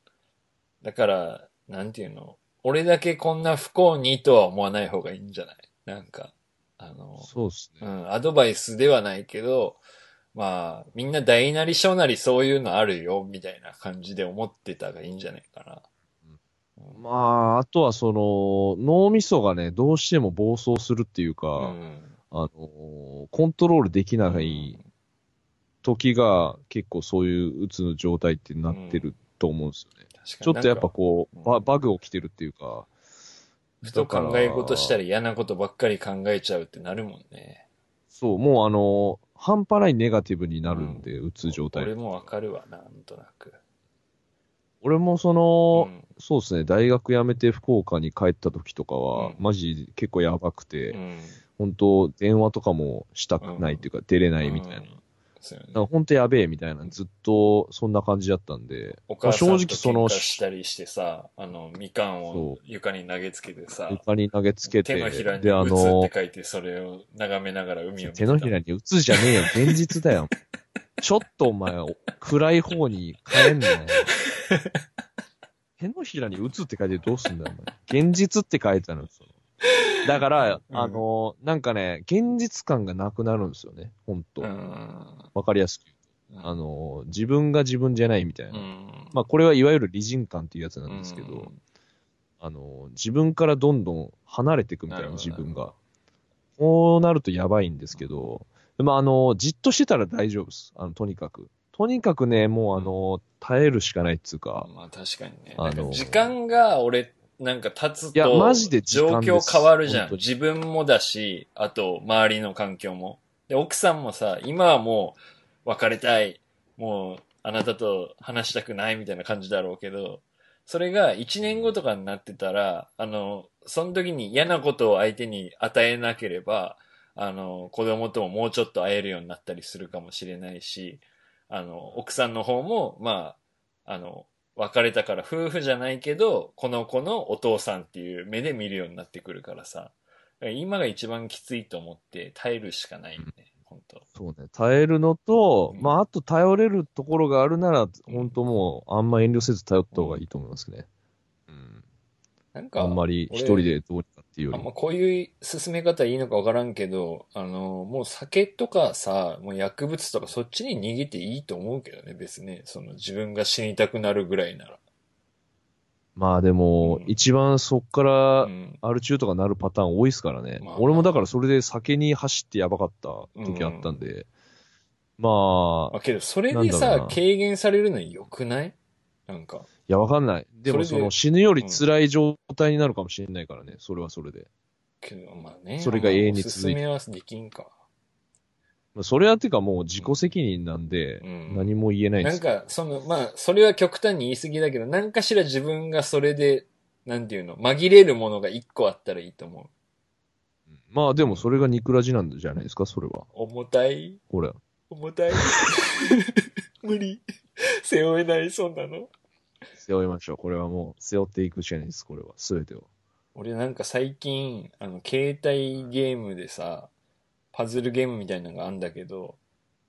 だから、なんていうの、俺だけこんな不幸にとは思わない方がいいんじゃない？なんか、あの、そうっすね。うん、アドバイスではないけど、まあ、みんな大なり小なりそういうのあるよ、みたいな感じで思ってたがいいんじゃないかな。まあ、あとはその、脳みそがね、どうしても暴走するっていうか、うん。あのーコントロールできない時が結構そういううつの状態ってなってると思うんですよね。確かにちょっとやっぱこう、うんババグ起きてるっていうか。ふと考え事したら。ら嫌なことばっかり考えちゃうってなるもんね。そう、もうあのー半端ないネガティブになるんで、うつ状態。俺もわかるわ、なんとなく。俺もその、うんそうですね、大学辞めて福岡に帰った時とかは、うんマジ結構やばくて、うん。本当電話とかもしたくないっていうか、出れないみたいな。うんそうよねだから本当やべえみたいな、ずっとそんな感じだったんで、お母さんと正直その喧嘩したりしてさ、あの、みかんを床に投げつけてさ、床に投げつけて、手のひらに打つっのて、書いて、それを眺めながら海を見てた手のひらに打つじゃねえよ、現実だよ。ちょっとお前、暗い方に変えんなよ。手のひらに打つって書いてどうすんだよ、お前。現実って書いてあるんですよ。だから、うんあの、なんかね、現実感がなくなるんですよね、ほんと。わ、うん。かりやすく。あの、自分が自分じゃないみたいな。うん。まあ、これはいわゆる理人感っていうやつなんですけど、うんあの、自分からどんどん離れていくみたいな、自分が。こうなるとやばいんですけど、でもあの、じっとしてたら大丈夫です。あの、とにかく。とにかくね、もうあの、耐えるしかないっつうか、まあ確かにね。あの時間が俺、なんか経つと、いやマジで時状間です況変わるじゃん。本当に自分もだし、あと周りの環境も。で、奥さんもさ、今はもう別れたい。もうあなたと話したくないみたいな感じだろうけど、それが1年後とかになってたら、あの、その時に嫌なことを相手に与えなければ、あの、子供とももうちょっと会えるようになったりするかもしれないし、あの、奥さんの方も、まあ、あの、別れたから夫婦じゃないけど、この子のお父さんっていう目で見るようになってくるからさ、今が一番きついと思って耐えるしかないよね、本当そうね。耐えるのと、うんまあ、あと頼れるところがあるなら、本当もう、あんま遠慮せず頼った方がいいと思いますね。うん。なんか、あんまり一人でどうにかっていうよりあんまこういう進め方いいのかわからんけど、あの、もう酒とかさ、もう薬物とかそっちに逃げていいと思うけどね、別に。その自分が死にたくなるぐらいなら。まあでも、うん一番そっからう、ん。アル中とかなるパターン多いですからね。まあ俺もだからそれで酒に走ってやばかった時あったんで。まあ、あ、けど、それでなんだろうさな、軽減されるの良くない？なんか。いやわかんない。でもその死ぬより辛い状態になるかもしれないからね。それはそれで。けど、まあね。それが永遠にお続いてすすめはできんか。まあそれはっていうかもう自己責任なんで、うん何も言えないです。なんか、その、まあ、それは極端に言い過ぎだけど、何かしら自分がそれで、なんていうの、紛れるものが一個あったらいいと思う。まあでもそれがニクラジなんじゃないですか、それは。重たい？これ。重たい？無理。背負えない、そんなの。背負いましょう。これはもう背負っていくしかないです、これは。すべてを。俺なんか最近、あの、携帯ゲームでさ、パズルゲームみたいなのがあんだけど、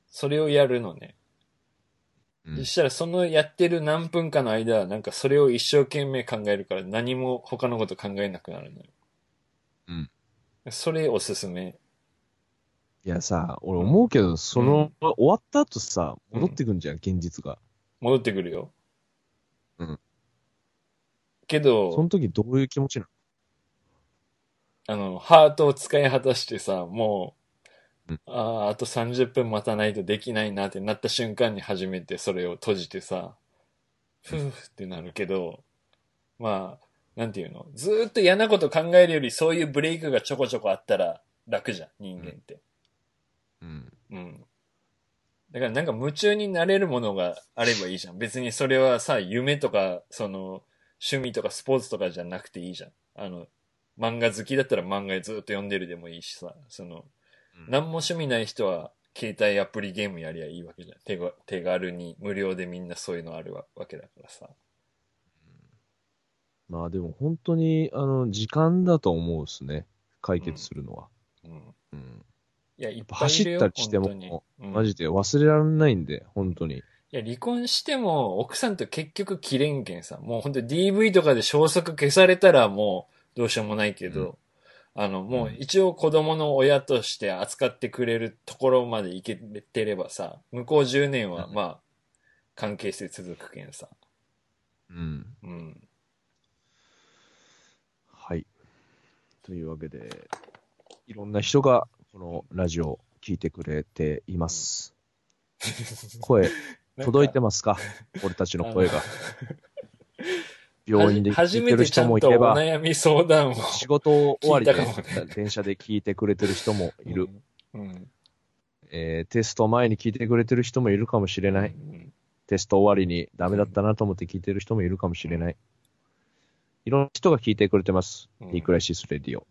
それをやるのね。うんそしたらそのやってる何分かの間は、なんかそれを一生懸命考えるから何も他のこと考えなくなるのよ。うん。それおすすめ。いやさ、俺思うけど、その、終わった後さ、戻ってくんじゃん、現実が。戻ってくるよ。うん。けそのど、時どういう気持ちなの？あの、ハートを使い果たしてさ、もう、うんああ、あと30分待たないとできないなってなった瞬間に初めてそれを閉じてさ、ふーってなるけど、まあ、なんていうの？ずーっと嫌なこと考えるよりそういうブレイクがちょこちょこあったら楽じゃん、人間って。うん。うん。だからなんか夢中になれるものがあればいいじゃん。別にそれはさ、夢とか、その、趣味とかスポーツとかじゃなくていいじゃん。あの、漫画好きだったら漫画ずっと読んでるでもいいしさ、その、何も趣味ない人は携帯アプリゲームやりゃいいわけじゃん。手が手軽に無料でみんなそういうのあるわわけだからさ。まあでも本当に、あの、時間だと思うっすね。解決するのは。うん。うん。いや、いっぱぱい。走ったりしてもマジで忘れられないんで、本当に。いや、離婚しても、奥さんと結局切れんけんさ。もう本当に DV とかで消息消されたらもうどうしようもないけど、あの、もう一応子供の親として扱ってくれるところまで行けてればさ、向こう10年はうんまあ、関係性続くけんさ。うん。うん。はい。というわけで、いろんな人がこのラジオを聞いてくれています。声、届いてますか？俺たちの声が。病院で聞初いてる人もいれば、悩み相談を。仕事終わりで電車で聞いてくれてる人もいる。うん。うん。えーテスト前に聞いてくれてる人もいるかもしれない。うんテスト終わりにダメだったなと思って聞いてる人もいるかもしれない。いろんな人が聞いてくれてます。うんリクライシスレディオ。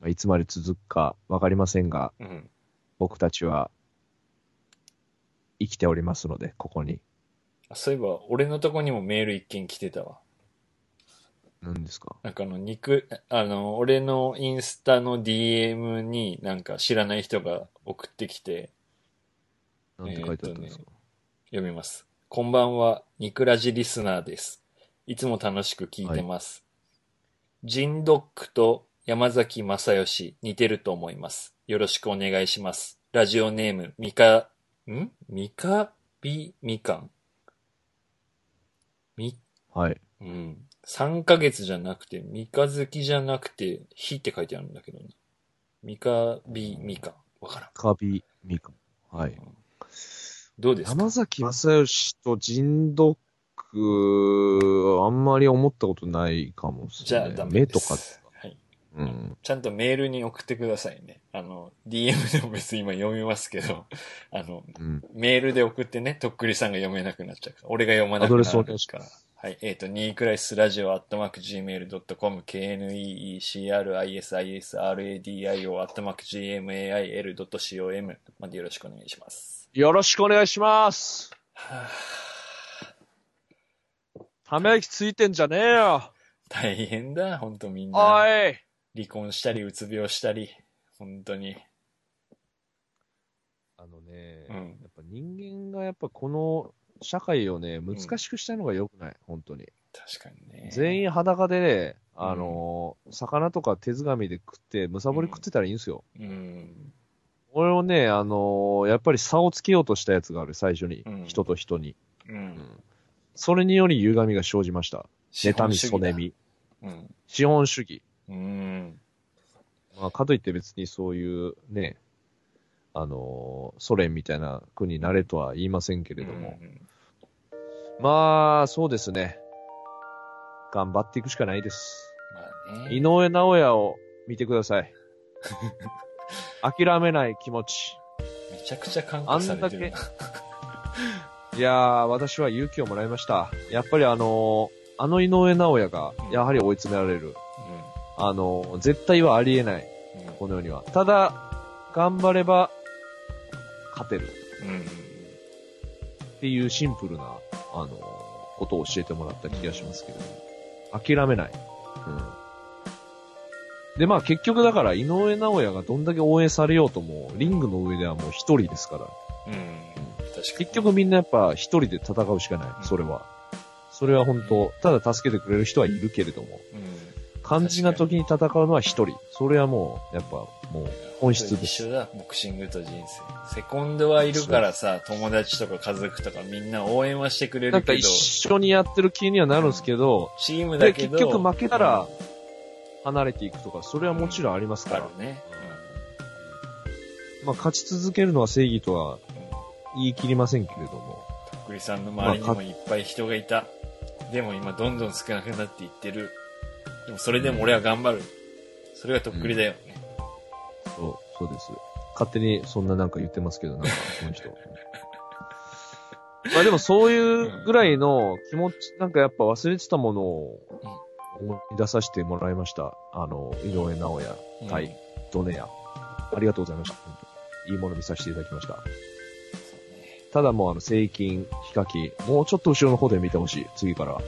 はい。つまで続くかわかりませんが、うん。僕たちは生きておりますので、ここに。あそういえば、俺のとこにもメール一件来てたわ。何ですか？なんかあの、肉、あの、俺のインスタの DM になんか知らない人が送ってきて、なんて書いてあったんですか、読みます。こんばんは、ニクラジリスナーです。いつも楽しく聞いてます。ジンドックと山崎正義似てると思います。よろしくお願いします。ラジオネーム、ミカ、ん？ミカ？ビみかんみ、はい。うん。3ヶ月じゃなくて、三日月じゃなくて、火って書いてあるんだけどね。三日日みかん。わからん。カビミカ。はい。どうですか？山崎正義と人読あんまり思ったことないかもしじゃあれない。ダメです。目とか。ちゃんとメールに送ってくださいね。あの、DM でも別に今読みますけど、あの、うん。メールで送ってね、とっくりさんが読めなくなっちゃうから。俺が読まなくなアドレスお願るから。はい。えっ、と、ニークライスラジオアットマーク Gmail.com、k-n-e-e-c-r-i-s-i-s-r-a-d-i-o アットマーク gmail.com までよろしくお願いします。よろしくお願いします。はあ、ため息ついてんじゃねえよ。大変だ、ほんとみんおな。い。離婚したり、うつ病したり、本当に。あのね、うんやっぱ人間がやっぱこの社会をね、難しくしたいのが良くない、本当に。確かにね。全員裸でね、あのー魚とか手づかみで食って、むさぼり食ってたらいいんですよ。うん。俺をね、あのーやっぱり差をつけようとしたやつがある、最初に。うん人と人に。う。うんんそれにより歪みが生じました。妬み、そねみ。うん。資本主義。うん。まあ、かといって別にそういうね、あのーソ連みたいな国になれとは言いませんけれども。うんまあ、そうですね。頑張っていくしかないです。まあね。井上直也を見てください。諦めない気持ち。めちゃくちゃ感化されてるな。いやー、私は勇気をもらいました。やっぱりあのーあの井上直也が、やはり追い詰められる。あのー絶対はありえない。うん。この世には。ただ、頑張れば、勝てる。うん。うん。っていうシンプルな、あのーことを教えてもらった気がしますけれども。諦めない。うん。で、まあ結局だから井上直也がどんだけ応援されようとも、リングの上ではもう一人ですから。うん。確かに。結局みんなやっぱ一人で戦うしかない。それは。それは本当、ただ助けてくれる人はいるけれども、うん。肝心な時に戦うのは一人。それはもう、やっぱもう、本質です一緒だ、ボクシングと人生。セコンドはいるからさ、友達とか家族とかみんな応援はしてくれなんかるけど、一緒にやってる気にはなるんですけど、チームだで、けど。結局負けたらうん、離れていくとか、それはもちろんありますから。あるね。まあ、勝ち続けるのは正義とはうん。言い切りませんけれども。とっくりさんの周りにもいっぱい人がいた。でも今どんどん少なくなっていってる。でもそれでも俺は頑張る。それがとっくりだよね。そう、そうです。勝手にそんななんか言ってますけど、なんか、この人。まあでもそういうぐらいの気持ち、なんかやっぱ忘れてたものを思い出させてもらいました。あの、井上直也うん対ドネア。ありがとうございました。いいもの見させていただきました。ただもうあの、正筋、ヒカキ、もうちょっと後ろの方で見てほしい。次から。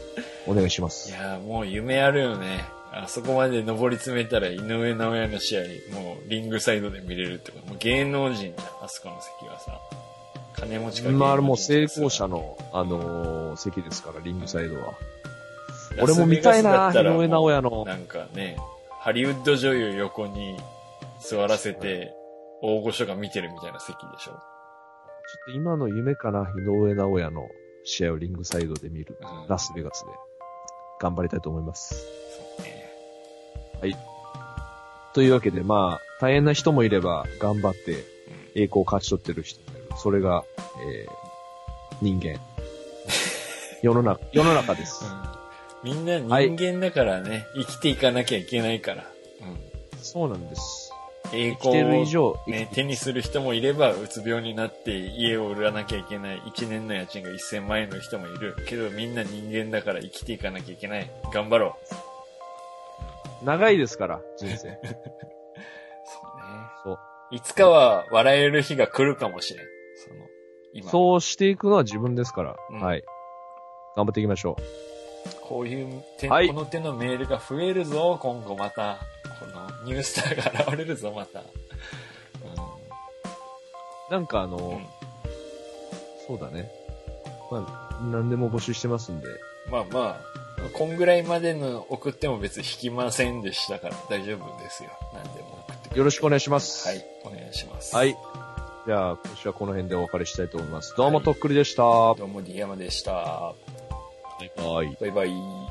お願いしまいす。やーもう夢あるよね。あそこまで登り詰めたら井上直也の試合、もうリングサイドで見れるってこと。もう芸能人じゃん、あそこの席はさ。金持ちかまあ、あれもう成功者の、あのー席ですから、リングサイドは。俺も見たいな井上尚弥のなんかね、ハリウッド女優横に座らせて、大御所が見てるみたいな席でしょ。ちょっと今の夢かな、井上尚弥の試合をリングサイドで見る。うんラスベガスで。頑張りたいと思います。そうね。というわけで、まあ、大変な人もいれば、頑張って栄光を勝ち取ってる人もいる。それが、えー、人間。世の中、世の中です。みんな人間だからね、生きていかなきゃいけないから。うん。そうなんです。栄光を、上、ね、手にする人もいれば、うつ病になって家を売らなきゃいけない、1年の家賃が1000万円の人もいる。けどみんな人間だから生きていかなきゃいけない。頑張ろう。長いですから、人生。そうね。そう。いつかは笑える日が来るかもしれん。その、今。そうしていくのは自分ですから。うんはい。頑張っていきましょこういう手、はいこの手のメールが増えるぞ、今後また。このニュースターが現れるぞ、また。う。なんかあの、うん。うんそうだね。まあ、何でも募集してますんで。まあまあ、こんぐらいまでの送っても別に引きませんでしたから大丈夫ですよ。何でも送ってくれよろしくお願いします。はい、お願いします。はい。じゃあ、今週はこの辺でお別れしたいと思います。どうもはいとっくりでした。どうも、ディアマでした。はい。バイバイ。